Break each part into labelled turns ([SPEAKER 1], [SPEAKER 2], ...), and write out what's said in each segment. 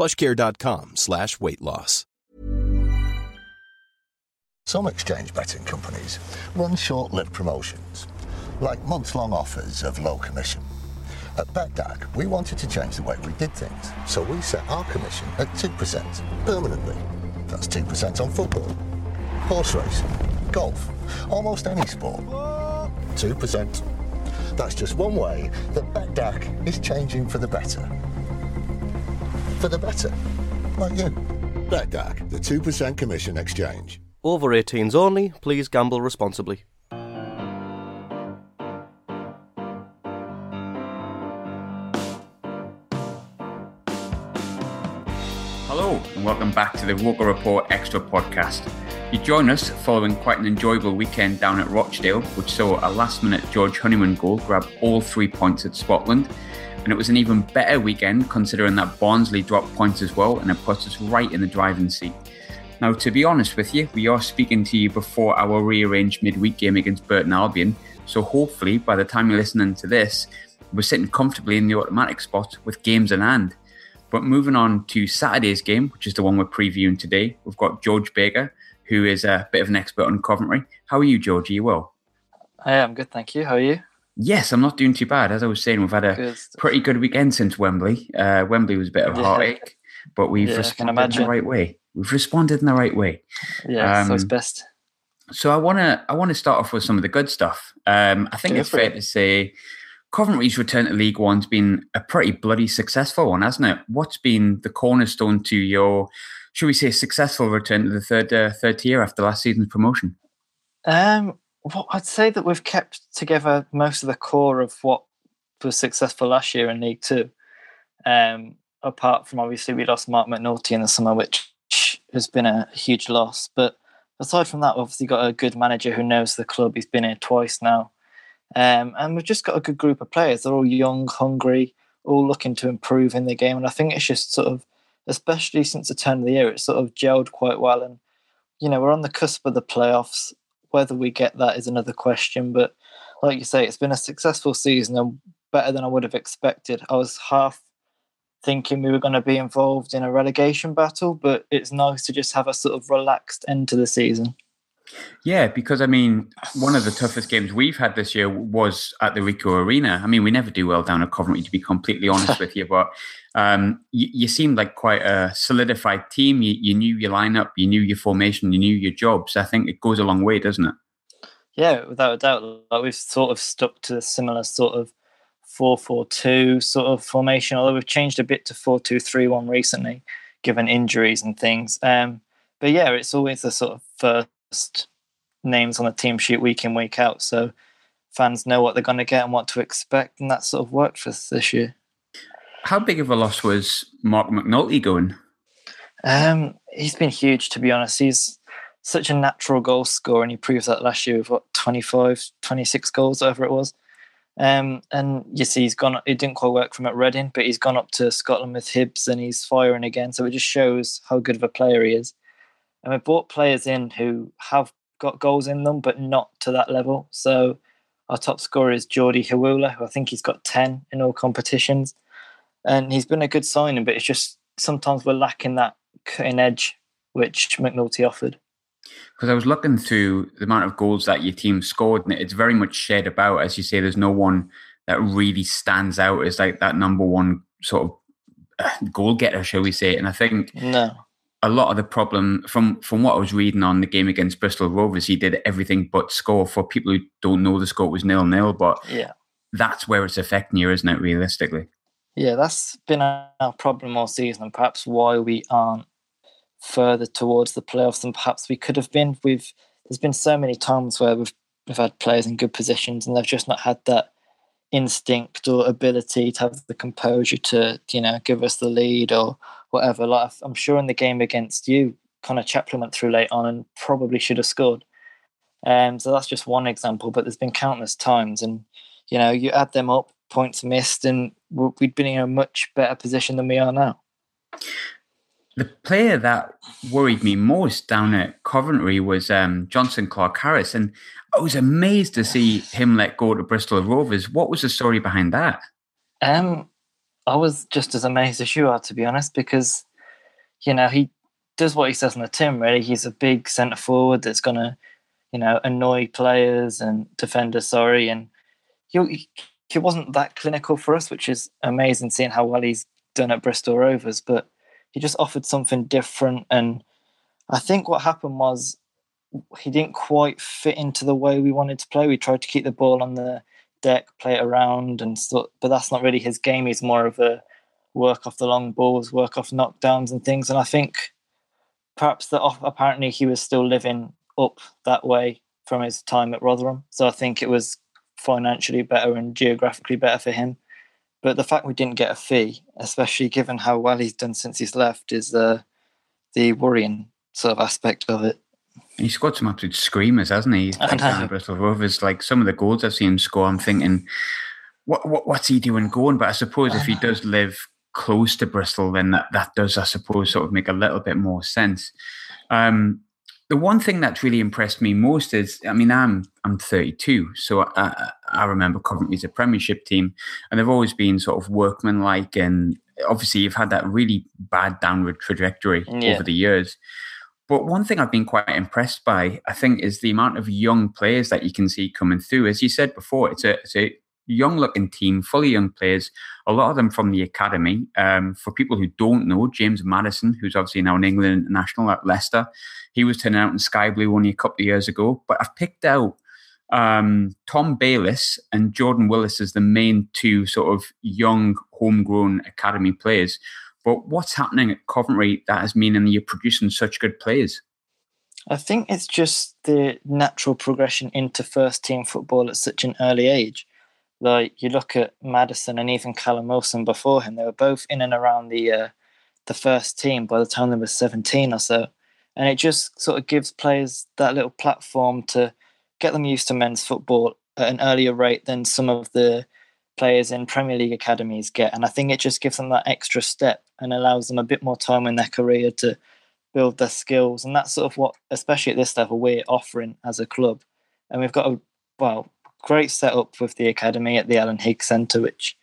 [SPEAKER 1] plushcare.com slash weight loss.
[SPEAKER 2] Some exchange betting companies run short-lived promotions, like months-long offers of low commission. At BETDAQ, we wanted to change the way we did things, so we set our commission at 2% permanently. That's 2% on football, horse racing, golf, almost any sport. 2%. That's just one way that BETDAQ is changing for the better. For the better. Like you. BETDAQ, the 2% commission exchange.
[SPEAKER 3] Over 18s only, please gamble responsibly.
[SPEAKER 4] Hello, and welcome back to the Roker Report Extra podcast. You join us following quite an enjoyable weekend down at Rochdale, which saw a last minute George Honeyman goal grab all three points at Spotland. And it was an even better weekend considering that Barnsley dropped points as well, and it puts us right in the driving seat. Now, to be honest with you, we are speaking to you before our rearranged midweek game against Burton Albion, so hopefully by the time you're listening to this, we're sitting comfortably in the automatic spot with games in hand. But moving on to Saturday's game, which is the one we're previewing today, we've got George Baker, who is a bit of an expert on Coventry. How are you, George? Are you well?
[SPEAKER 5] I am good, thank you. How are you?
[SPEAKER 4] Yes, I'm not doing too bad. As I was saying, we've had a
[SPEAKER 5] Good.
[SPEAKER 4] pretty good weekend since Wembley. Uh, Wembley was a bit of a
[SPEAKER 5] Yeah.
[SPEAKER 4] heartache, but we've
[SPEAKER 5] Yeah,
[SPEAKER 4] responded in the right way. We've responded in the right way.
[SPEAKER 5] Yeah, so it's
[SPEAKER 4] Um,
[SPEAKER 5] best.
[SPEAKER 4] So I want to I want to start off with some of the good stuff. Um, I think it's fair
[SPEAKER 5] it.
[SPEAKER 4] to say Coventry's return to League One's been a pretty bloody successful one, hasn't it? What's been the cornerstone to your, should we say, successful return to the third uh, third tier after last season's promotion?
[SPEAKER 5] Um, well, I'd say that we've kept together most of the core of what was successful last year in League Two. Um, apart from obviously we lost Mark McNulty in the summer, which has been a huge loss. But aside from that, we've obviously got a good manager who knows the club. He's been here twice now. Um, and we've just got a good group of players. They're all young, hungry, all looking to improve in the game. And I think it's just sort of, especially since the turn of the year, it's sort of gelled quite well. And, you know, we're on the cusp of the playoffs. Whether we get that is another question. But like you say, it's been a successful season and better than I would have expected. I was half thinking we were going to be involved in a relegation battle, but it's nice to just have a sort of relaxed end to the season.
[SPEAKER 4] Yeah, because I mean, one of the toughest games we've had this year was at the Ricoh Arena. I mean, we never do well down at Coventry, to be completely honest with you. But um, you, you seemed like quite a solidified team. You, you knew your lineup, you knew your formation, you knew your jobs. I think it goes a long way, doesn't it?
[SPEAKER 5] Yeah, without a doubt. Like we've sort of stuck to a similar sort of four-four-two sort of formation, although we've changed a bit to four-two-three-one recently, given injuries and things. Um, but yeah, it's always the sort of first names on the team sheet week in week out, so fans know what they're going to get and what to expect, and that sort of worked for us this year.
[SPEAKER 4] How big of a loss was Mark McNulty going?
[SPEAKER 5] Um, he's been huge, to be honest. He's such a natural goal scorer, and he proved that last year with what 25, 26 goals, whatever it was. Um, and you see, he's gone. It didn't quite work from at Reading, but he's gone up to Scotland with Hibs, and he's firing again. So it just shows how good of a player he is. And we brought players in who have got goals in them, but not to that level. So our top scorer is Jordy Hiwula, who I think he's got ten in all competitions, and he's been a good signing. But it's just sometimes we're lacking that cutting edge which McNulty offered.
[SPEAKER 4] Because I was looking through the amount of goals that your team scored, and it's very much shared about. As you say, there's no one that really stands out as like that number one sort of uh, goal getter, shall we say? And I think
[SPEAKER 5] No.
[SPEAKER 4] A lot of the problem from from what I was reading on the game against Bristol Rovers, he did everything but score. For people who don't know, the score was nil nil, but
[SPEAKER 5] yeah,
[SPEAKER 4] that's where it's affecting you, isn't it? Realistically,
[SPEAKER 5] yeah, that's been our problem all season, and perhaps why we aren't further towards the playoffs than perhaps we could have been. We've there's been so many times where we've we've had players in good positions and they've just not had that instinct or ability to have the composure to you know give us the lead or whatever. Like I'm sure in the game against you, Conor Chaplin went through late on and probably should have scored. Um, so that's just one example, but there's been countless times, and you know you add them up, points missed, and we'd been in a much better position than we are now.
[SPEAKER 4] The player that worried me most down at Coventry was um, Jonson Clarke-Harris, and I was amazed to see him let go to Bristol Rovers. What was the story behind that?
[SPEAKER 5] Um, I was just as amazed as you are, to be honest, because you know he does what he says on the tin. Really, he's a big centre forward that's going to, you know, annoy players and defenders. Sorry, and he he wasn't that clinical for us, which is amazing seeing how well he's done at Bristol Rovers. But he just offered something different, and I think what happened was he didn't quite fit into the way we wanted to play. We tried to keep the ball on the deck, play it around, and so, but that's not really his game. He's more of a work off the long balls, work off knockdowns and things. And I think perhaps that apparently he was still living up that way from his time at Rotherham. So I think it was financially better and geographically better for him. But the fact we didn't get a fee, especially given how well he's done since he's left, is uh, the worrying sort of aspect of it.
[SPEAKER 4] He's got some absolute screamers, hasn't he? He's down Bristol Rovers. Like some of the goals I've seen score, I'm thinking, what, what what's he doing going? But I suppose if he does live close to Bristol, then that, that does, I suppose, sort of make a little bit more sense. Um, the one thing that's really impressed me most is, I mean, I'm I'm 32, so I, I remember Coventry as a Premiership team, and they've always been sort of workmanlike, and obviously you've had that really bad downward trajectory yeah. over the years. But one thing I've been quite impressed by, I think, is the amount of young players that you can see coming through. As you said before, it's a, it's a young looking team, fully young players, a lot of them from the academy. Um, for people who don't know, James Maddison, who's obviously now an England international at Leicester, he was turning out in Sky Blue only a couple of years ago. But I've picked out um, Tom Bayliss and Jordan Willis as the main two sort of young homegrown academy players but what's happening at Coventry that has meaning you're producing such good players?
[SPEAKER 5] I think it's just the natural progression into first team football at such an early age. Like you look at Maddison and even Callum Wilson before him, they were both in and around the uh, the first team by the time they were 17 or so. And it just sort of gives players that little platform to get them used to men's football at an earlier rate than some of the players in Premier League academies get. And I think it just gives them that extra step and allows them a bit more time in their career to build their skills. And that's sort of what, especially at this level, we're offering as a club. And we've got a, well, great setup with the academy at the Alan Higgs Centre, which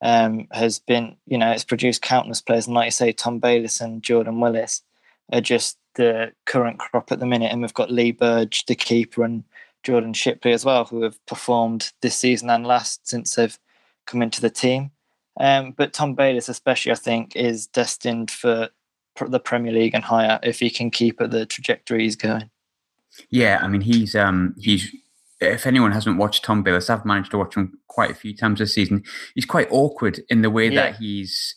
[SPEAKER 5] um, has been, you know, it's produced countless players. And like you say, Tom Bayliss and Jordan Willis are just the current crop at the minute. And we've got Lee Burge, the keeper, and Jordan Shipley as well, who have performed this season and last since they've come into the team. Um, but Tom Bayliss, especially, I think, is destined for the Premier League and higher if he can keep at the trajectory he's going.
[SPEAKER 4] Yeah, I mean, he's um, he's. If anyone hasn't watched Tom Bayliss, I've managed to watch him quite a few times this season. He's quite awkward in the way yeah. that he's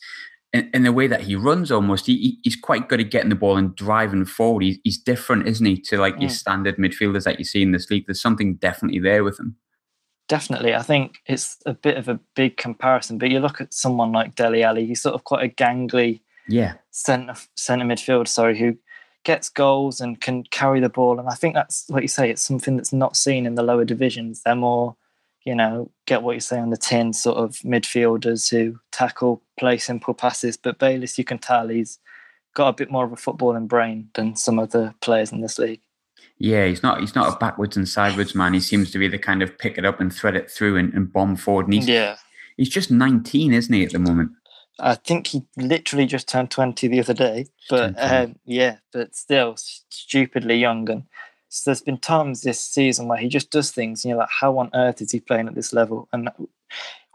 [SPEAKER 4] in, in, the way that he runs. Almost, he, he's quite good at getting the ball and driving forward. He, he's different, isn't he, to like mm. your standard midfielders that you see in this league? There's something definitely there with him
[SPEAKER 5] definitely. I think it's a bit of a big comparison, but you look at someone like Dele Alli, he's sort of quite a gangly
[SPEAKER 4] yeah
[SPEAKER 5] centre centre midfield, sorry, who gets goals and can carry the ball. And I think that's what you say, it's something that's not seen in the lower divisions. They're more, you know, get what you say on the tin sort of midfielders who tackle, play simple passes. But Bayliss, you can tell he's got a bit more of a footballing brain than some of the players in this league.
[SPEAKER 4] Yeah, he's not he's not a backwards and sideways man. He seems to be the kind of pick it up and thread it through and, and bomb forward. And he's,
[SPEAKER 5] yeah,
[SPEAKER 4] he's just nineteen, isn't he, at the moment?
[SPEAKER 5] I think he literally just turned twenty the other day. But um, yeah, but still stupidly young. And so there's been times this season where he just does things, and you're like, how on earth is he playing at this level? And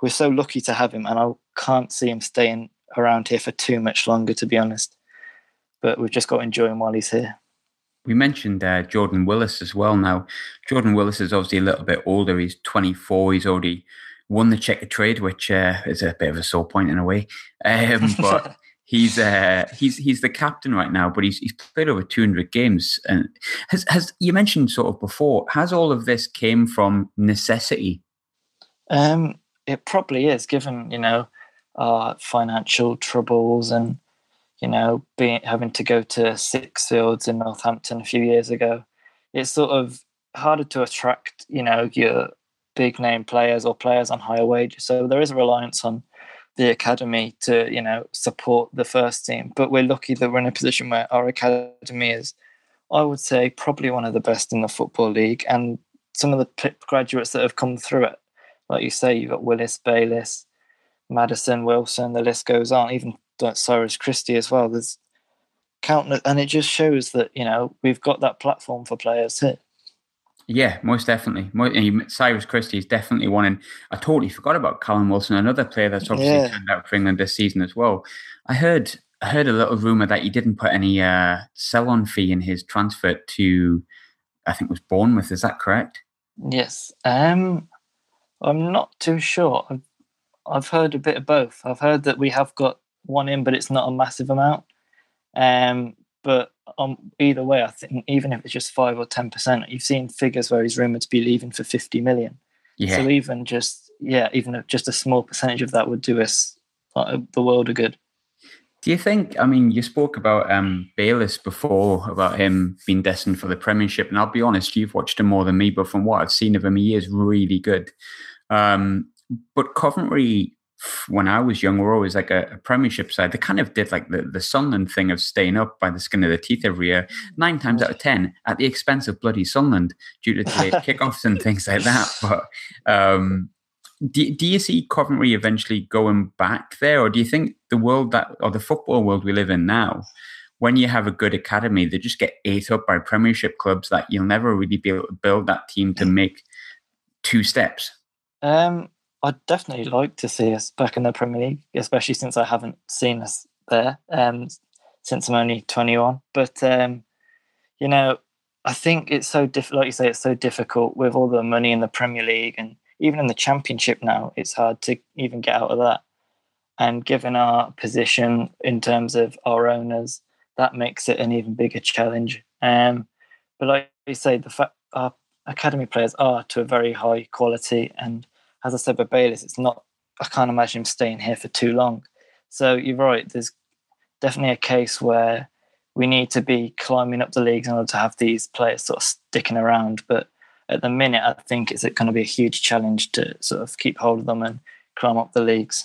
[SPEAKER 5] we're so lucky to have him, and I can't see him staying around here for too much longer, to be honest. but we've just got to enjoy him while he's here.
[SPEAKER 4] We mentioned uh, Jordan Willis as well. Now, Jordan Willis is obviously a little bit older. He's 24. He's already won the Checkatrade, which uh, is a bit of a sore point in a way. Um, but he's uh, he's he's the captain right now. But he's he's played over 200 games. And has has you mentioned sort of before? Has all of this came from necessity?
[SPEAKER 5] Um, it probably is, given you know our financial troubles and you know, being having to go to Sixfields in Northampton a few years ago, it's sort of harder to attract, you know, your big name players or players on higher wages. So there is a reliance on the academy to, you know, support the first team. But we're lucky that we're in a position where our academy is, I would say, probably one of the best in the football league. And some of the graduates that have come through it, like you say, you've got Willis, Bayliss, Maddison, Wilson, the list goes on. Even like Cyrus Christie as well. There's countless, and it just shows that you know we've got that platform for players here.
[SPEAKER 4] Yeah, most definitely. Cyrus Christie is definitely one, and I totally forgot about Callum Wilson, another player that's obviously yeah. turned out for England this season as well. I heard I heard a little rumor that he didn't put any uh, sell-on fee in his transfer to, I think it was Bournemouth. Is that correct?
[SPEAKER 5] Yes. Um, I'm not too sure. I've, I've heard a bit of both. I've heard that we have got one in, but it's not a massive amount. Um, but um, either way, I think even if it's just five or ten percent, you've seen figures where he's rumored to be leaving for fifty million. Yeah. So even just yeah, even just a small percentage of that would do us the world of good.
[SPEAKER 4] Do you think? I mean, you spoke about um, Bayliss before about him being destined for the Premiership, and I'll be honest, you've watched him more than me, but from what I've seen of him, he is really good. Um, but Coventry when I was young, we're always like a, a, Premiership side. They kind of did like the, the Sunderland thing of staying up by the skin of their teeth every year, nine times out of ten, at the expense of bloody Sunderland due to delayed kickoffs and things like that. But um, do, do you see Coventry eventually going back there, or do you think the world that or the football world we live in now? When you have a good academy, they just get ate up by Premiership clubs that you'll never really be able to build that team to make two steps.
[SPEAKER 5] Um, I'd definitely like to see us back in the Premier League, especially since I haven't seen us there um, since I'm only 21. But um, you know, I think it's so difficult. Like you say, it's so difficult with all the money in the Premier League and even in the Championship now. It's hard to even get out of that. And given our position in terms of our owners, that makes it an even bigger challenge. Um, but like you say, the fact our academy players are to a very high quality and as I said with Bayliss, it's not. I can't imagine him staying here for too long. So you're right. There's definitely a case where we need to be climbing up the leagues in order to have these players sort of sticking around. But at the minute, I think it's going to be a huge challenge to sort of keep hold of them and climb up the leagues.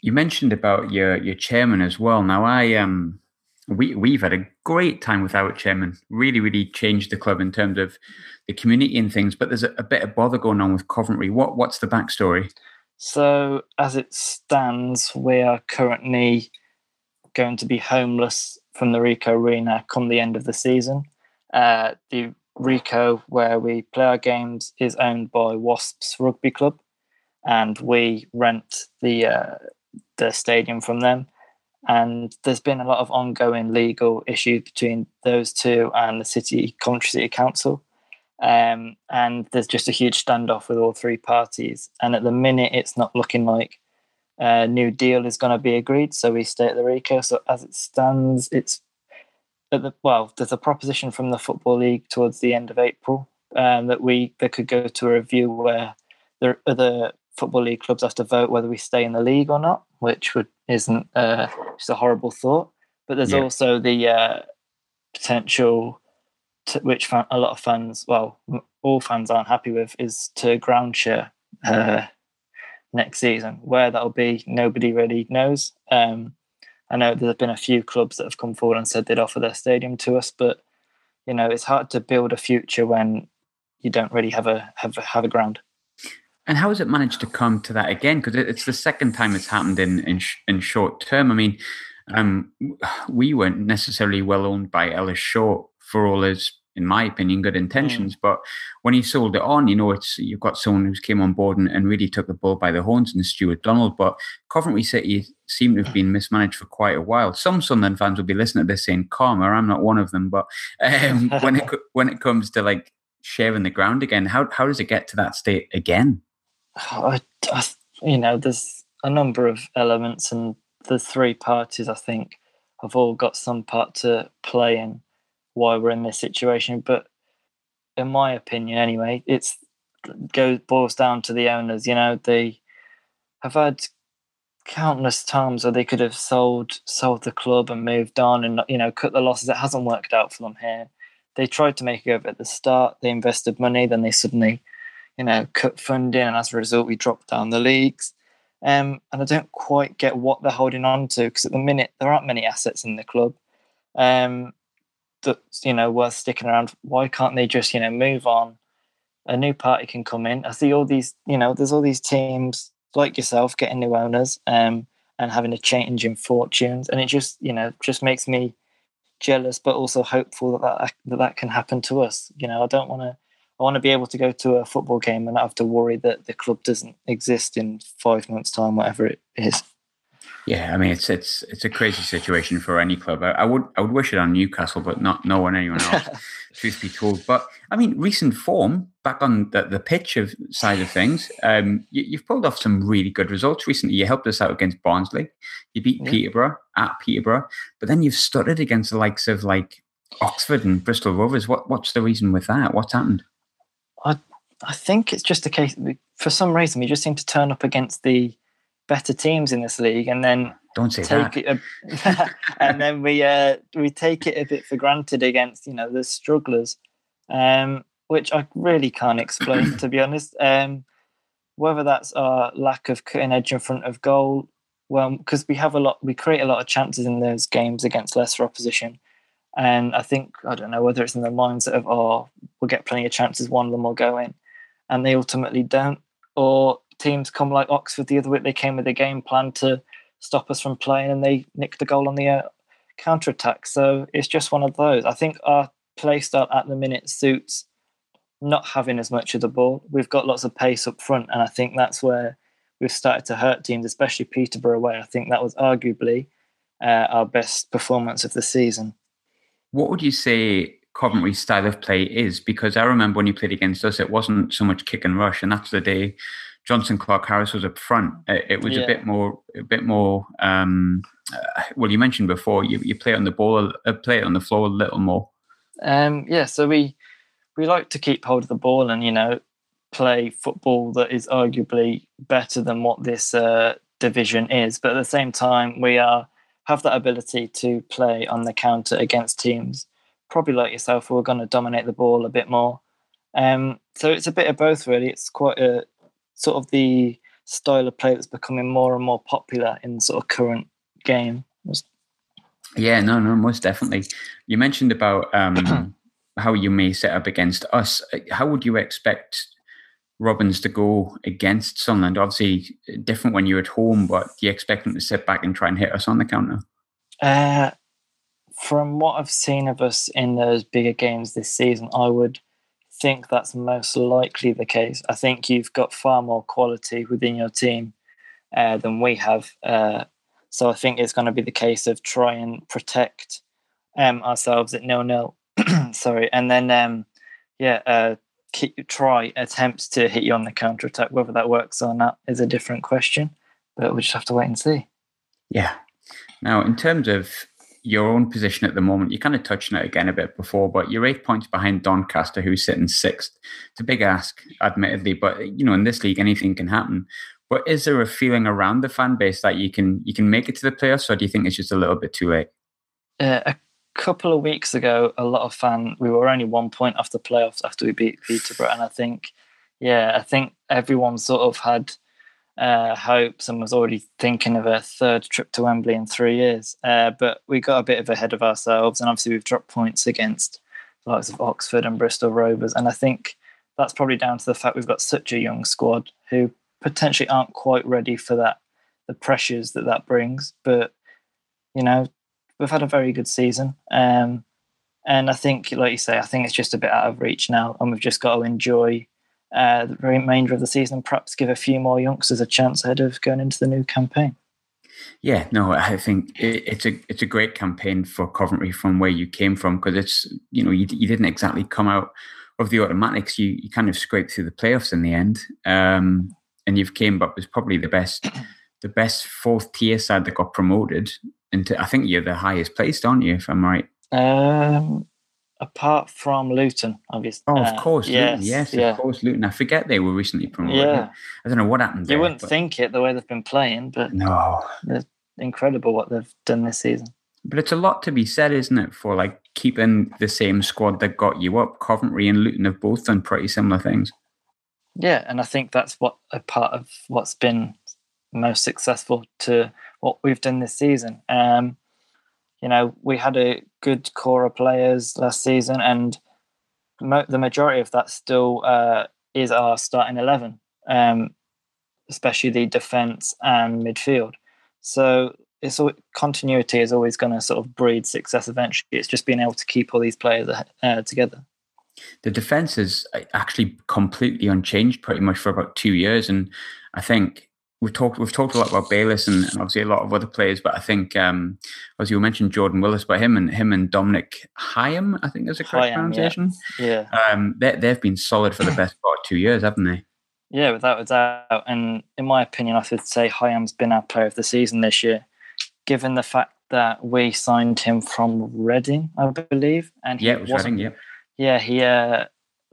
[SPEAKER 4] You mentioned about your your chairman as well. Now I um we we've had a great time with our chairman. Really, really changed the club in terms of the community and things. But there's a, a bit of bother going on with Coventry. What what's the backstory?
[SPEAKER 5] So as it stands, we are currently going to be homeless from the Ricoh Arena come the end of the season. Uh, the Ricoh, where we play our games, is owned by Wasps Rugby Club, and we rent the uh, the stadium from them and there's been a lot of ongoing legal issues between those two and the city Coventry City Council. Um, and there's just a huge standoff with all three parties. And at the minute, it's not looking like a new deal is going to be agreed. So we stay at the Ricoh. So as it stands, it's the, well, there's a proposition from the Football League towards the end of April um, that we they could go to a review where there are the other football league clubs have to vote whether we stay in the league or not, which would isn't uh, just a horrible thought. But there's yeah. also the uh, potential, to, which fan, a lot of fans, well, all fans aren't happy with, is to ground share uh, next season. Where that'll be, nobody really knows. Um, I know there's been a few clubs that have come forward and said they'd offer their stadium to us, but you know it's hard to build a future when you don't really have a have a, have a ground.
[SPEAKER 4] And how has it managed to come to that again? Because it's the second time it's happened in in, sh- in short term. I mean, um, we weren't necessarily well owned by Ellis Short for all his in my opinion, good intentions. Mm. But when he sold it on, you know, it's you've got someone who's came on board and, and really took the bull by the horns and Stuart Donald. But Coventry City seem to have been mismanaged for quite a while. Some Sunderland fans will be listening to this saying, "Karma." I'm not one of them, but um, when it when it comes to like sharing the ground again, how how does it get to that state again?
[SPEAKER 5] I, you know, there's a number of elements, and the three parties I think have all got some part to play in why we're in this situation. But in my opinion, anyway, it's goes boils down to the owners. You know, they have had countless times where they could have sold sold the club and moved on and you know cut the losses. It hasn't worked out for them here. They tried to make it over at the start. They invested money, then they suddenly, you know, cut funding, and as a result, we dropped down the leagues. Um, and I don't quite get what they're holding on to because at the minute there aren't many assets in the club um, that's you know worth sticking around. Why can't they just you know move on? A new party can come in. I see all these you know there's all these teams like yourself getting new owners um, and having a change in fortunes, and it just you know just makes me jealous, but also hopeful that that that, that can happen to us. You know, I don't want to I want to be able to go to a football game and not have to worry that the club doesn't exist in five months' time, whatever it is.
[SPEAKER 4] Yeah, I mean it's it's it's a crazy situation for any club. I, I would I would wish it on Newcastle, but not no one anyone else. truth be told, but I mean recent form back on the, the pitch of side of things. Um, you, have pulled off some really good results recently. You helped us out against Barnsley. You beat yeah. Peterborough at Peterborough, but then you've stuttered against the likes of like Oxford and Bristol Rovers. What what's the reason with that? What's happened?
[SPEAKER 5] I I think it's just a case. We, for some reason, we just seem to turn up against the better teams in this league, and then
[SPEAKER 4] don't say take
[SPEAKER 5] that. It a, and then we uh, we take it a bit for granted against you know the strugglers, um, which I really can't explain to be honest. Um, whether that's our lack of cutting edge in front of goal, well, because we have a lot, we create a lot of chances in those games against lesser opposition. And I think, I don't know whether it's in their mindset of, oh, we'll get plenty of chances, one of them will go in. And they ultimately don't. Or teams come like Oxford the other week, they came with a game plan to stop us from playing and they nicked the goal on the uh, counter attack. So it's just one of those. I think our play style at the minute suits not having as much of the ball. We've got lots of pace up front, and I think that's where we've started to hurt teams, especially Peterborough away. I think that was arguably uh, our best performance of the season.
[SPEAKER 4] What would you say Coventry's style of play is? Because I remember when you played against us, it wasn't so much kick and rush, and that's the day Jonson Clarke-Harris was up front. It, was yeah. a bit more, a bit more. Um, uh, well, you mentioned before you, you play on the ball, uh, play it on the floor a little more.
[SPEAKER 5] Um, yeah, so we we like to keep hold of the ball and you know play football that is arguably better than what this uh, division is, but at the same time we are have that ability to play on the counter against teams, probably like yourself, who are going to dominate the ball a bit more. Um, so it's a bit of both, really. It's quite a sort of the style of play that's becoming more and more popular in the sort of current game.
[SPEAKER 4] Yeah, no, no, most definitely. You mentioned about um, how you may set up against us. How would you expect Robins to go against Sunderland? Obviously, different when you're at home, but do you expect them to sit back and try and hit us on the counter?
[SPEAKER 5] Uh, from what I've seen of us in those bigger games this season, I would think that's most likely the case. I think you've got far more quality within your team uh, than we have. Uh, so I think it's going to be the case of try and protect um, ourselves at nil nil. Sorry, and then um, yeah, uh, keep, try attempts to hit you on the counter attack. Whether that works or not is a different question, but we'll just have to wait and see.
[SPEAKER 4] Yeah. Now, in terms of your own position at the moment, you kind of touched on it again a bit before, but you're eight points behind Doncaster, who's sitting sixth. It's a big ask, admittedly, but you know, in this league, anything can happen. But is there a feeling around the fan base that you can you can make it to the playoffs, or do you think it's just a little bit too late?
[SPEAKER 5] Uh, a couple of weeks ago, a lot of fan we were only one point off the playoffs after we beat Peterborough, and I think, yeah, I think everyone sort of had uh, hopes and was already thinking of a third trip to Wembley in three years. Uh, but we got a bit of ahead of ourselves, and obviously we've dropped points against the likes of Oxford and Bristol Rovers, and I think that's probably down to the fact we've got such a young squad who potentially aren't quite ready for that the pressures that that brings. But you know, we've had a very good season. Um, And I think, like you say, I think it's just a bit out of reach now, and we've just got to enjoy uh, the remainder of the season. Perhaps give a few more youngsters a chance ahead of going into the new campaign.
[SPEAKER 4] Yeah, no, I think it's a it's a great campaign for Coventry from where you came from because it's you know you, you didn't exactly come out of the automatics. You you kind of scraped through the playoffs in the end, um, and you've came up as probably the best the best fourth tier side that got promoted. Into I think you're the highest placed, aren't you? If I'm right.
[SPEAKER 5] Um, apart from Luton, obviously.
[SPEAKER 4] Oh, of course,
[SPEAKER 5] uh,
[SPEAKER 4] yes, Luton. yes, yeah. of course, Luton. I forget they were recently promoted.
[SPEAKER 5] Yeah,
[SPEAKER 4] I don't know what happened.
[SPEAKER 5] You
[SPEAKER 4] there,
[SPEAKER 5] wouldn't
[SPEAKER 4] but...
[SPEAKER 5] think it the way they've been playing, but
[SPEAKER 4] no,
[SPEAKER 5] it's incredible what they've done this season.
[SPEAKER 4] But it's a lot to be said, isn't it, for like keeping the same squad that got you up? Coventry and Luton have both done pretty similar things.
[SPEAKER 5] Yeah, and I think that's what a part of what's been most successful to what we've done this season. Um, you know, we had a good core of players last season, and mo- the majority of that still uh, is our starting 11, um, especially the defence and midfield. So it's all, continuity is always going to sort of breed success eventually. It's just being able to keep all these players uh, together.
[SPEAKER 4] The defence is uh, actually completely unchanged pretty much for about two years, and I think we've talked we've talked a lot about Bayliss and, and obviously a lot of other players, but I think um, as you mentioned Jordan Willis, but him and him and Dominic Hyam, I think is a correct
[SPEAKER 5] Hyam,
[SPEAKER 4] pronunciation.
[SPEAKER 5] Yeah,
[SPEAKER 4] yeah. Um, they they've been solid for the best part of two years, haven't they?
[SPEAKER 5] Yeah, without a doubt. And in my opinion, I would say Hyam's been our player of the season this year, given the fact that we signed him from Reading, I believe, and
[SPEAKER 4] yeah, it was Reading. Yeah,
[SPEAKER 5] yeah, he uh,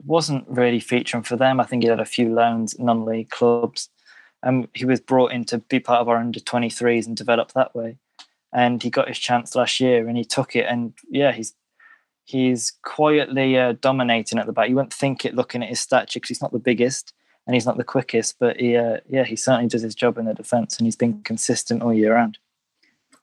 [SPEAKER 5] wasn't really featuring for them. I think he had a few loans, non-league clubs and he was brought in to be part of our under 23s and develop that way. And he got his chance last year, and he took it. And yeah, he's he's quietly uh, dominating at the back. You wouldn't think it looking at his stature because he's not the biggest and he's not the quickest, but he uh, yeah he certainly does his job in the defence, and he's been consistent all year round.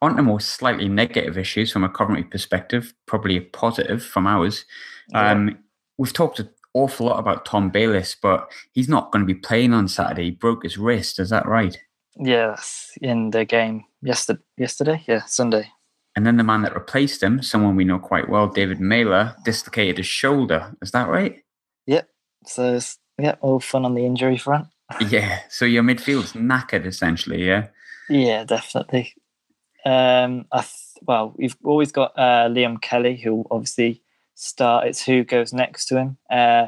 [SPEAKER 4] On to more slightly negative issues from a Coventry perspective, probably a positive from ours. Yeah. Um, we've talked awful lot about Tom Bayliss, but he's not going to be playing on Saturday. He broke his wrist. Is that right?
[SPEAKER 5] Yes, in the game yesterday. Yesterday, yeah, Sunday.
[SPEAKER 4] And then the man that replaced him, someone we know quite well, David Meyler, dislocated his shoulder. Is that right?
[SPEAKER 5] Yep. So yeah, all fun on the injury front.
[SPEAKER 4] yeah. So your midfield's knackered essentially. Yeah.
[SPEAKER 5] Yeah, definitely. Um, I th- well, we've always got uh, Liam Kelly, who obviously start. It's who goes next to him. Uh,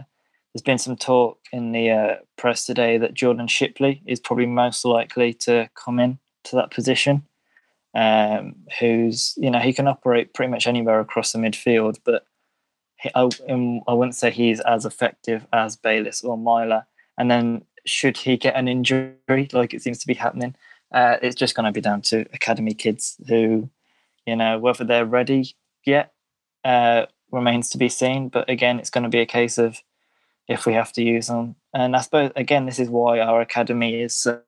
[SPEAKER 5] there's been some talk in the uh, press today that Jordan Shipley is probably most likely to come in to that position. Um, who's you know he can operate pretty much anywhere across the midfield, but he, I, um, I wouldn't say he's as effective as Bayliss or Meyler. And then should he get an injury, like it seems to be happening, uh, it's just going to be down to academy kids who, you know, whether they're ready yet uh, remains to be seen. But again, it's going to be a case of if we have to use them. And I suppose again, this is why our academy is so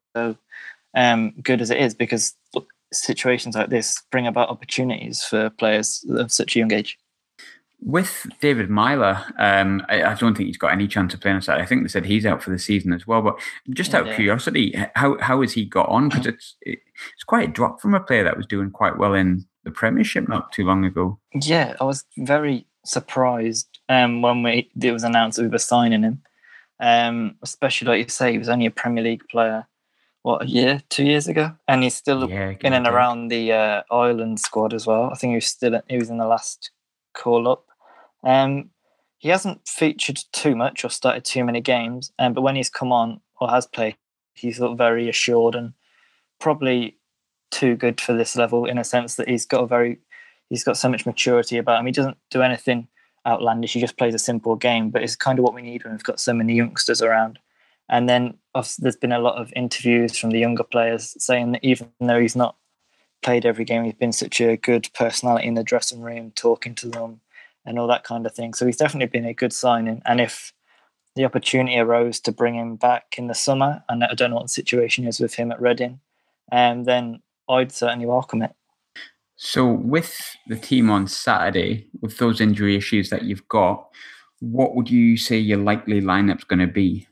[SPEAKER 5] um, good as it is because situations like this bring about opportunities for players of such a young age.
[SPEAKER 4] With David Meyler, um, I, I, don't think he's got any chance of playing on Saturday. I think they said he's out for the season as well. But just out yeah. of curiosity, how how has he got on? Because it's it's quite a drop from a player that was doing quite well in the Premiership not too long ago.
[SPEAKER 5] Yeah, I was very surprised um, when we it was announced that we were signing him. Um, especially like you say, he was only a Premier League player. What a year, two years ago, and he's still yeah, in and around the uh, Ireland squad as well. I think he was still he was in the last call up. Um, he hasn't featured too much or started too many games, um, but when he's come on or has played, he's looked very assured and probably too good for this level in a sense that he's got a very he's got so much maturity about him. He doesn't do anything outlandish. He just plays a simple game, but it's kind of what we need when we've got so many youngsters around. And then there's been a lot of interviews from the younger players saying that even though he's not played every game, he's been such a good personality in the dressing room, talking to them and all that kind of thing. So he's definitely been a good signing. And if the opportunity arose to bring him back in the summer, and I don't know what the situation is with him at Reading, um, then I'd certainly welcome it.
[SPEAKER 4] So, with the team on Saturday, with those injury issues that you've got, what would you say your likely lineup's going to be?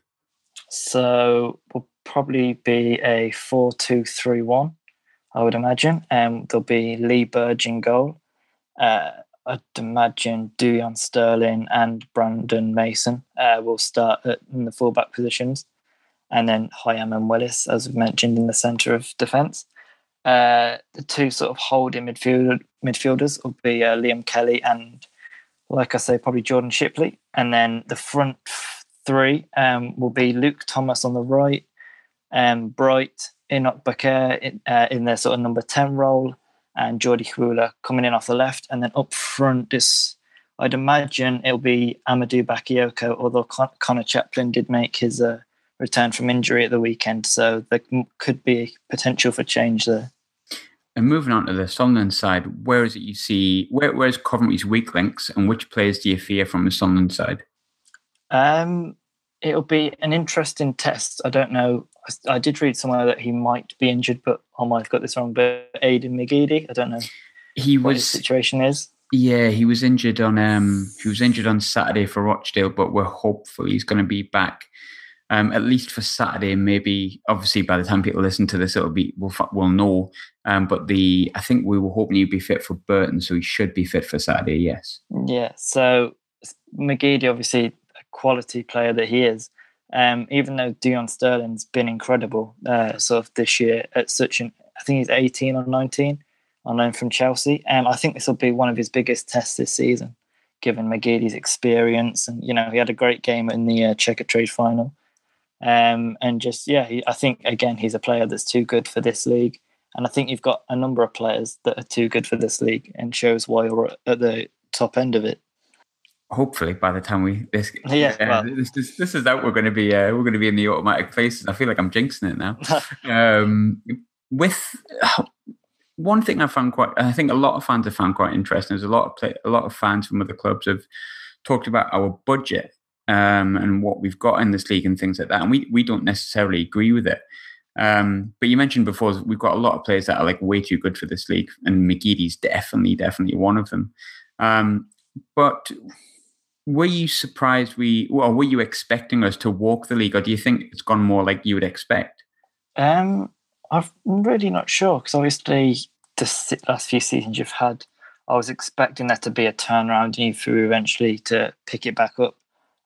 [SPEAKER 5] So, we'll probably be a 4 2 3 1, I would imagine. Um, there'll be Lee Burge in goal. Uh, I'd imagine Dujon Sterling and Brandon Mason uh, will start at, in the fullback positions, and then Hyam and Willis, as we've mentioned, in the centre of defence. Uh, the two sort of holding midfield, midfielders will be uh, Liam Kelly and, like I say, probably Jordan Shipley. And then the front three um, will be Luke Thomas on the right, um, Bright, Enobakhare in, uh, in their sort of number 10 role, and Jordy Hiwula coming in off the left. And then up front, this I'd imagine it'll be Amadou Bakayoko, although Con- Conor Chaplin did make his uh, return from injury at the weekend. So there could be potential for change there.
[SPEAKER 4] And moving on to the Sunderland side, where is it you see where where's Coventry's weak links and which players do you fear from the Sunderland side?
[SPEAKER 5] Um, it'll be an interesting test. I don't know. I, I did read somewhere that he might be injured, but I might have got this wrong. But Aiden McGeady, I don't know.
[SPEAKER 4] He
[SPEAKER 5] what
[SPEAKER 4] was
[SPEAKER 5] his situation is.
[SPEAKER 4] Yeah, he was injured on um he was injured on Saturday for Rochdale, but we're hopeful he's going to be back um, at least for Saturday. Maybe obviously by the time people listen to this, it'll be we'll we'll know. Um, but the I think we were hoping he'd be fit for Burton, so he should be fit for Saturday. Yes.
[SPEAKER 5] Yeah. So McGeady, obviously a quality player that he is. Um, even though Dion Sterling's been incredible, uh, sort of this year at such an, I think he's 18 or 19 on loan from Chelsea. Um, I think this will be one of his biggest tests this season, given McGeady's experience. And, you know, he had a great game in the uh, Checkatrade final. Um, and just, yeah, he, I think, again, he's a player that's too good for this league. And I think you've got a number of players that are too good for this league and shows why you're at the top end of it.
[SPEAKER 4] Hopefully, by the time we this
[SPEAKER 5] yeah, well.
[SPEAKER 4] this, this, this is out, we're going to be uh, we're going to be in the automatic places. I feel like I'm jinxing it now. um, with one thing I found quite, I think a lot of fans have found quite interesting. There's a lot of play, a lot of fans from other clubs have talked about our budget um, and what we've got in this league and things like that. And we we don't necessarily agree with it. Um, but you mentioned before we've got a lot of players that are like way too good for this league, and McGeady's definitely definitely one of them. Um, but were you surprised we, or were you expecting us to walk the league, or do you think it's gone more like you would expect?
[SPEAKER 5] Um, I'm really not sure because obviously the last few seasons you've had, I was expecting there to be a turnaround and you eventually to pick it back up.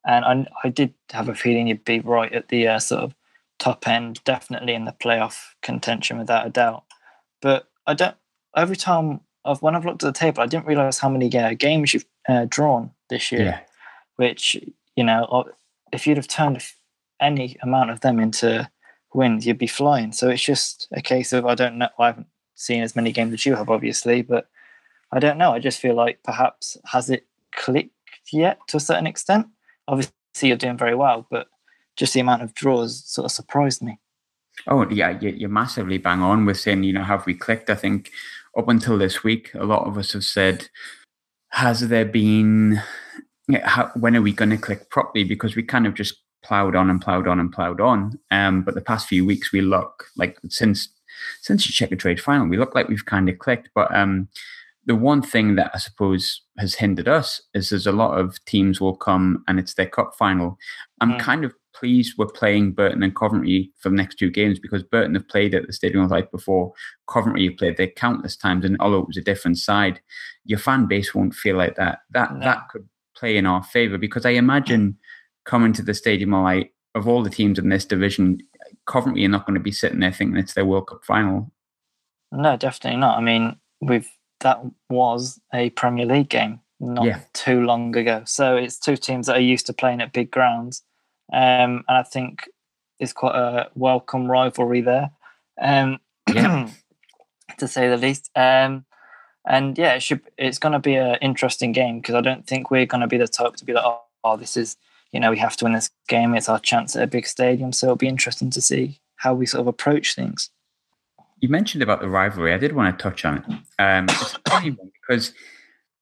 [SPEAKER 5] And I, I did have a feeling you'd be right at the uh, sort of top end, definitely in the playoff contention without a doubt. But I don't. Every time I've when I've looked at the table, I didn't realize how many uh, games you've uh, drawn this year.
[SPEAKER 4] Yeah.
[SPEAKER 5] Which you know, if you'd have turned any amount of them into wins, you'd be flying. So it's just a case of I don't know. I haven't seen as many games as you have, obviously, but I don't know. I just feel like perhaps has it clicked yet to a certain extent. Obviously, you're doing very well, but just the amount of draws sort of surprised me.
[SPEAKER 4] Oh yeah, you're massively bang on with saying you know have we clicked? I think up until this week, a lot of us have said, has there been? How, when are we going to click properly? Because we kind of just plowed on and plowed on and plowed on. Um, but the past few weeks, we look like since since you check the Checkatrade final, we look like we've kind of clicked. But um, the one thing that I suppose has hindered us is there's a lot of teams will come and it's their cup final. I'm mm. kind of pleased we're playing Burton and Coventry for the next two games because Burton have played at the Stadium of Light before. Coventry have played there countless times, and although it was a different side, your fan base won't feel like that. That no. that could play in our favour because I imagine coming to the Stadium of Light of all the teams in this division, Coventry are not going to be sitting there thinking it's their World Cup final.
[SPEAKER 5] No, definitely not. I mean, we've that was a Premier League game not yeah. too long ago. So it's two teams that are used to playing at big grounds. Um, and I think it's quite a welcome rivalry there, um, yeah. to say the least. Um, and yeah, it should. It's going to be an interesting game because I don't think we're going to be the type to be like, oh, oh, this is you know we have to win this game. It's our chance at a big stadium, so it'll be interesting to see how we sort of approach things.
[SPEAKER 4] You mentioned about the rivalry. I did want to touch on it. Um, it's funny because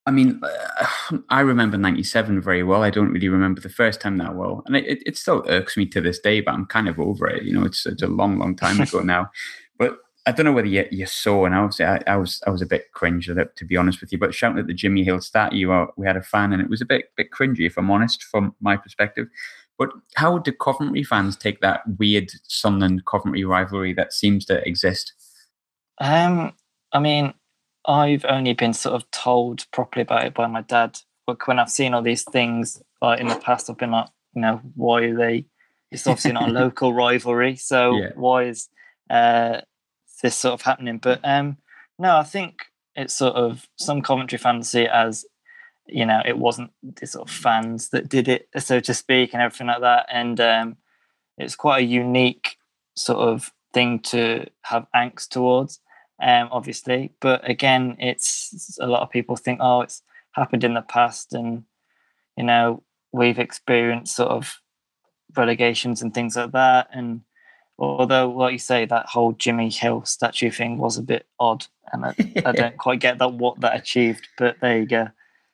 [SPEAKER 4] I mean, uh, I remember 97 very well. I don't really remember the first time that well. And it, it still irks me to this day, but I'm kind of over it. You know, it's, it's a long, long time ago now. But I don't know whether you, you saw, and obviously I, I was I was a bit cringe at it, to be honest with you. But shouting at the Jimmy Hill statue, uh, we had a fan, and it was a bit bit cringy, if I'm honest, from my perspective. But how do Coventry fans take that weird Sunderland Coventry rivalry that seems to exist?
[SPEAKER 5] Um, I mean, I've only been sort of told properly about it by my dad. But when I've seen all these things like in the past, I've been like, you know, why are they? It's obviously not a local rivalry, so
[SPEAKER 4] Yeah.
[SPEAKER 5] why is uh, this sort of happening? But um, no, I think it's sort of some Coventry fans see it as, you know, it wasn't the sort of fans that did it, so to speak, and everything like that. And um, it's quite a unique sort of thing to have angst towards, um, obviously. But again, it's a lot of people think, oh, it's happened in the past, and you know, we've experienced sort of relegations and things like that. And although, like you say, that whole Jimmy Hill statue thing was a bit odd, and I, I don't quite get that what that achieved. But there you go.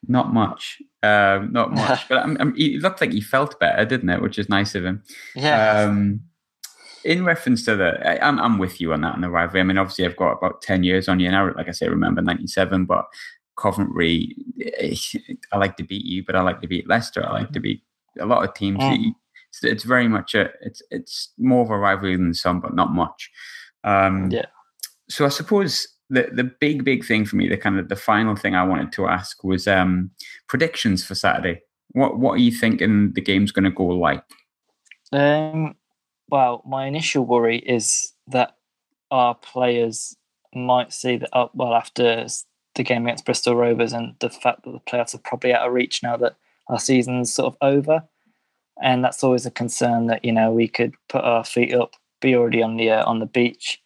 [SPEAKER 4] Not much. Um, not much. but um, um, it looked like he felt better, didn't it? Which is nice of him.
[SPEAKER 5] Yeah.
[SPEAKER 4] Um, in reference to the, I, I'm, I'm with you on that on the rivalry. I mean, obviously, I've got about 10 years on you now. Like I say, remember 97, but Coventry, eh, I like to beat you, but I like to beat Leicester. I like to beat a lot of teams.
[SPEAKER 5] Mm.
[SPEAKER 4] It's, it's very much a, it's, it's more of a rivalry than some, but not much. Um,
[SPEAKER 5] Yeah.
[SPEAKER 4] So I suppose the, the big, big thing for me, the kind of the final thing I wanted to ask was um, predictions for Saturday. What, what are you thinking the game's going to go like?
[SPEAKER 5] Um, well, my initial worry is that our players might see that up well after the game against Bristol Rovers and the fact that the playoffs are probably out of reach now that our season's sort of over, and that's always a concern that you know we could put our feet up, be already on the uh, on the beach,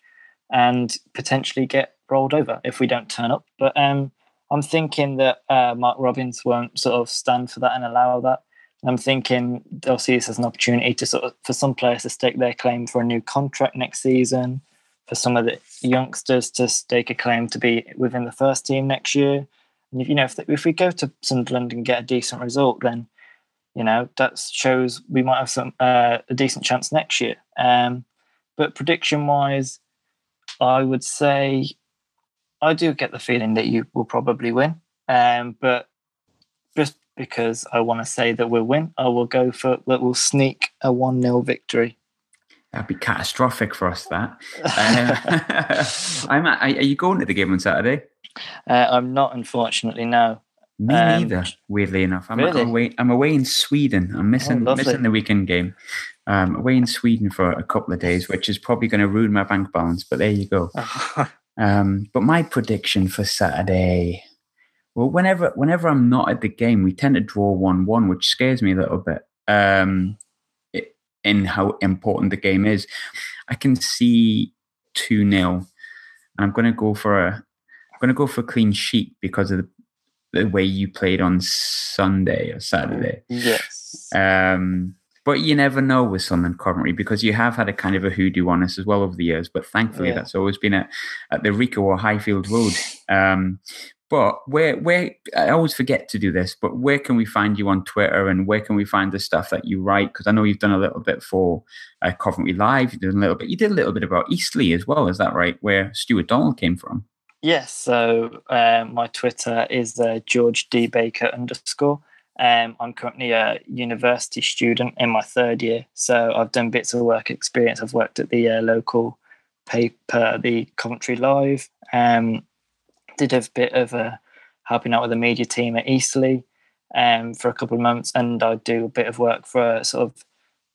[SPEAKER 5] and potentially get rolled over if we don't turn up. But um, I'm thinking that uh, Mark Robins won't sort of stand for that and allow that. I'm thinking they'll see this as an opportunity to sort of for some players to stake their claim for a new contract next season, for some of the youngsters to stake a claim to be within the first team next year. And if you know if, if we go to Sunderland and get a decent result, then you know that shows we might have some uh, a decent chance next year. Um, but prediction wise, I would say I do get the feeling that you will probably win. Um, but just because I want to say that we'll win, I will go for that we'll sneak a 1 0 victory.
[SPEAKER 4] That'd be catastrophic for us. That. Um, I'm. At, are you going to the game on Saturday?
[SPEAKER 5] Uh, I'm not, unfortunately, no.
[SPEAKER 4] Me
[SPEAKER 5] Um,
[SPEAKER 4] neither. Weirdly enough, I'm
[SPEAKER 5] really?
[SPEAKER 4] away. I'm away in Sweden. I'm missing
[SPEAKER 5] lovely.
[SPEAKER 4] missing the weekend game. Um, away in Sweden for a couple of days, which is probably going to ruin my bank balance. But there you go. Um, but my prediction for Saturday, well, whenever whenever I'm not at the game, we tend to draw one one, which scares me a little bit. Um, in how important the game is, I can see two 0 and I'm going to go for a I'm going to go for a clean sheet because of the, the way you played on Sunday or Saturday.
[SPEAKER 5] yes.
[SPEAKER 4] Um, but you never know with Sunderland Coventry because you have had a kind of a hoodoo on us as well over the years. But thankfully,
[SPEAKER 5] Yeah.
[SPEAKER 4] that's always been at, at the Ricoh or Highfield Road. Um, but where where I always forget to do this, but where can we find you on Twitter and where can we find the stuff that you write? Because I know you've done a little bit for uh, Coventry Live. You did a little bit. You did a little bit about Eastleigh as well. Is that right? Where Stuart Donald came from?
[SPEAKER 5] Yes. So um, my Twitter is uh, George D Baker underscore. Um, I'm currently a university student in my third year, so I've done bits of work experience. I've worked at the uh, local paper, the Coventry Live. Um, did a bit of uh, helping out with the media team at Eastleigh um, for a couple of months, and I do a bit of work for a sort of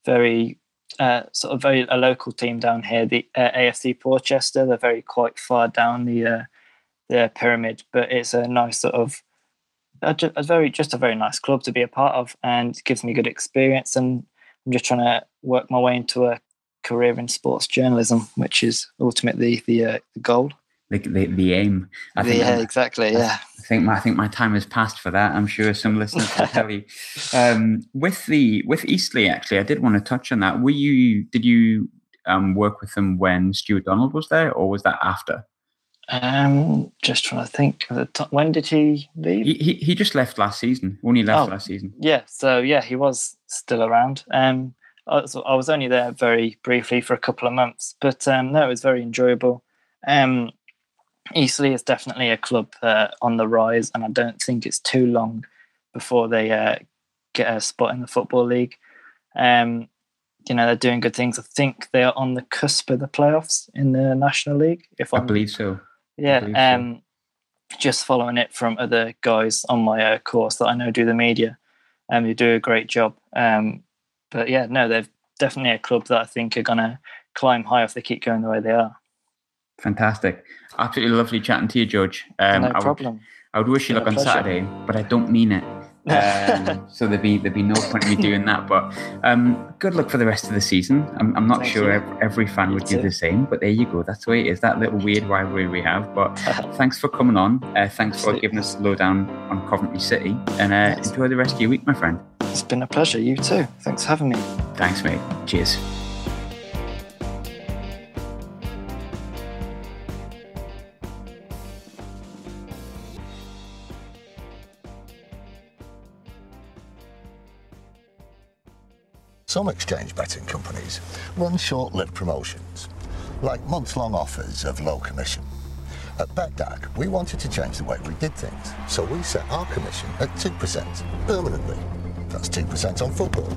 [SPEAKER 5] very uh, sort of very a local team down here, the uh, AFC Portchester. They're very quite far down the uh, the pyramid, but it's a nice sort of a, a very just a very nice club to be a part of, and gives me good experience. And I'm just trying to work my way into a career in sports journalism, which is ultimately the uh, the goal.
[SPEAKER 4] The, the, the aim. I think
[SPEAKER 5] yeah,
[SPEAKER 4] I'm-
[SPEAKER 5] exactly. Yeah.
[SPEAKER 4] I think my, I think my time has passed for that. I'm sure some listeners will tell you. Um, with the with Eastleigh, actually, I did want to touch on that. Were you did you um, work with them when Stuart Donald was there, or was that after?
[SPEAKER 5] Um, just trying to think. of the to- When did he leave?
[SPEAKER 4] He, he he just left last season. Only left
[SPEAKER 5] Oh.
[SPEAKER 4] last season.
[SPEAKER 5] yeah so yeah he was still around um I was, I was only there very briefly for a couple of months but um no it was very enjoyable um Eastleigh is definitely a club uh, on the rise and I don't think it's too long before they uh, get a spot in the football league um you know they're doing good things I think they are on the cusp of the playoffs in the National League if
[SPEAKER 4] I
[SPEAKER 5] I'm
[SPEAKER 4] believe so.
[SPEAKER 5] yeah
[SPEAKER 4] believe so.
[SPEAKER 5] um just following it from other guys on my uh, course that I know do the media, and um, who do a great job. Um, but yeah, no, they're definitely a club that I think are going to climb high if they keep going the way they are.
[SPEAKER 4] Fantastic. Absolutely lovely chatting to you, George.
[SPEAKER 5] Um, no I problem.
[SPEAKER 4] Would, I would wish you luck on Saturday, but I don't mean it. Um, so there'd be there'd be no point in me doing that. But um, good luck for the rest of the season. I'm, I'm not Thank sure every, every, fan you would too. do the same, but there you go. That's the way it is. That little weird rivalry we have. But thanks for coming on. Uh, thanks for giving us a lowdown on Coventry City, and uh, enjoy the rest of your week, my friend.
[SPEAKER 5] It's been a pleasure. You too. Thanks for having me.
[SPEAKER 4] Thanks, mate. Cheers.
[SPEAKER 2] Some exchange betting companies run short-lived promotions, like months-long offers of low commission. At BETDAQ, we wanted to change the way we did things, so we set our commission at 2% permanently. That's 2% on football,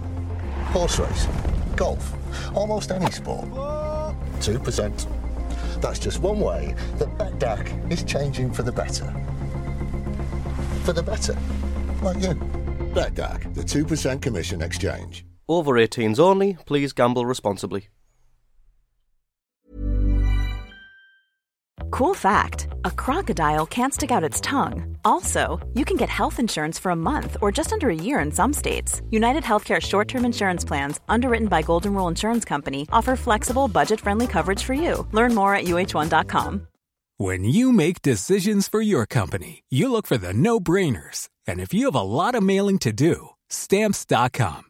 [SPEAKER 2] horse racing, golf, almost any sport. 2%. That's just one way that BETDAQ is changing for the better. For the better. Like you. BETDAQ, the 2% commission exchange.
[SPEAKER 3] Over 18s only, please gamble responsibly.
[SPEAKER 6] Cool fact a crocodile can't stick out its tongue. Also, you can get health insurance for a month or just under a year in some states. United Healthcare short term insurance plans, underwritten by Golden Rule Insurance Company, offer flexible, budget friendly coverage for you. Learn more at uhone.com.
[SPEAKER 7] When you make decisions for your company, you look for the no brainers. And if you have a lot of mailing to do, Stamps.com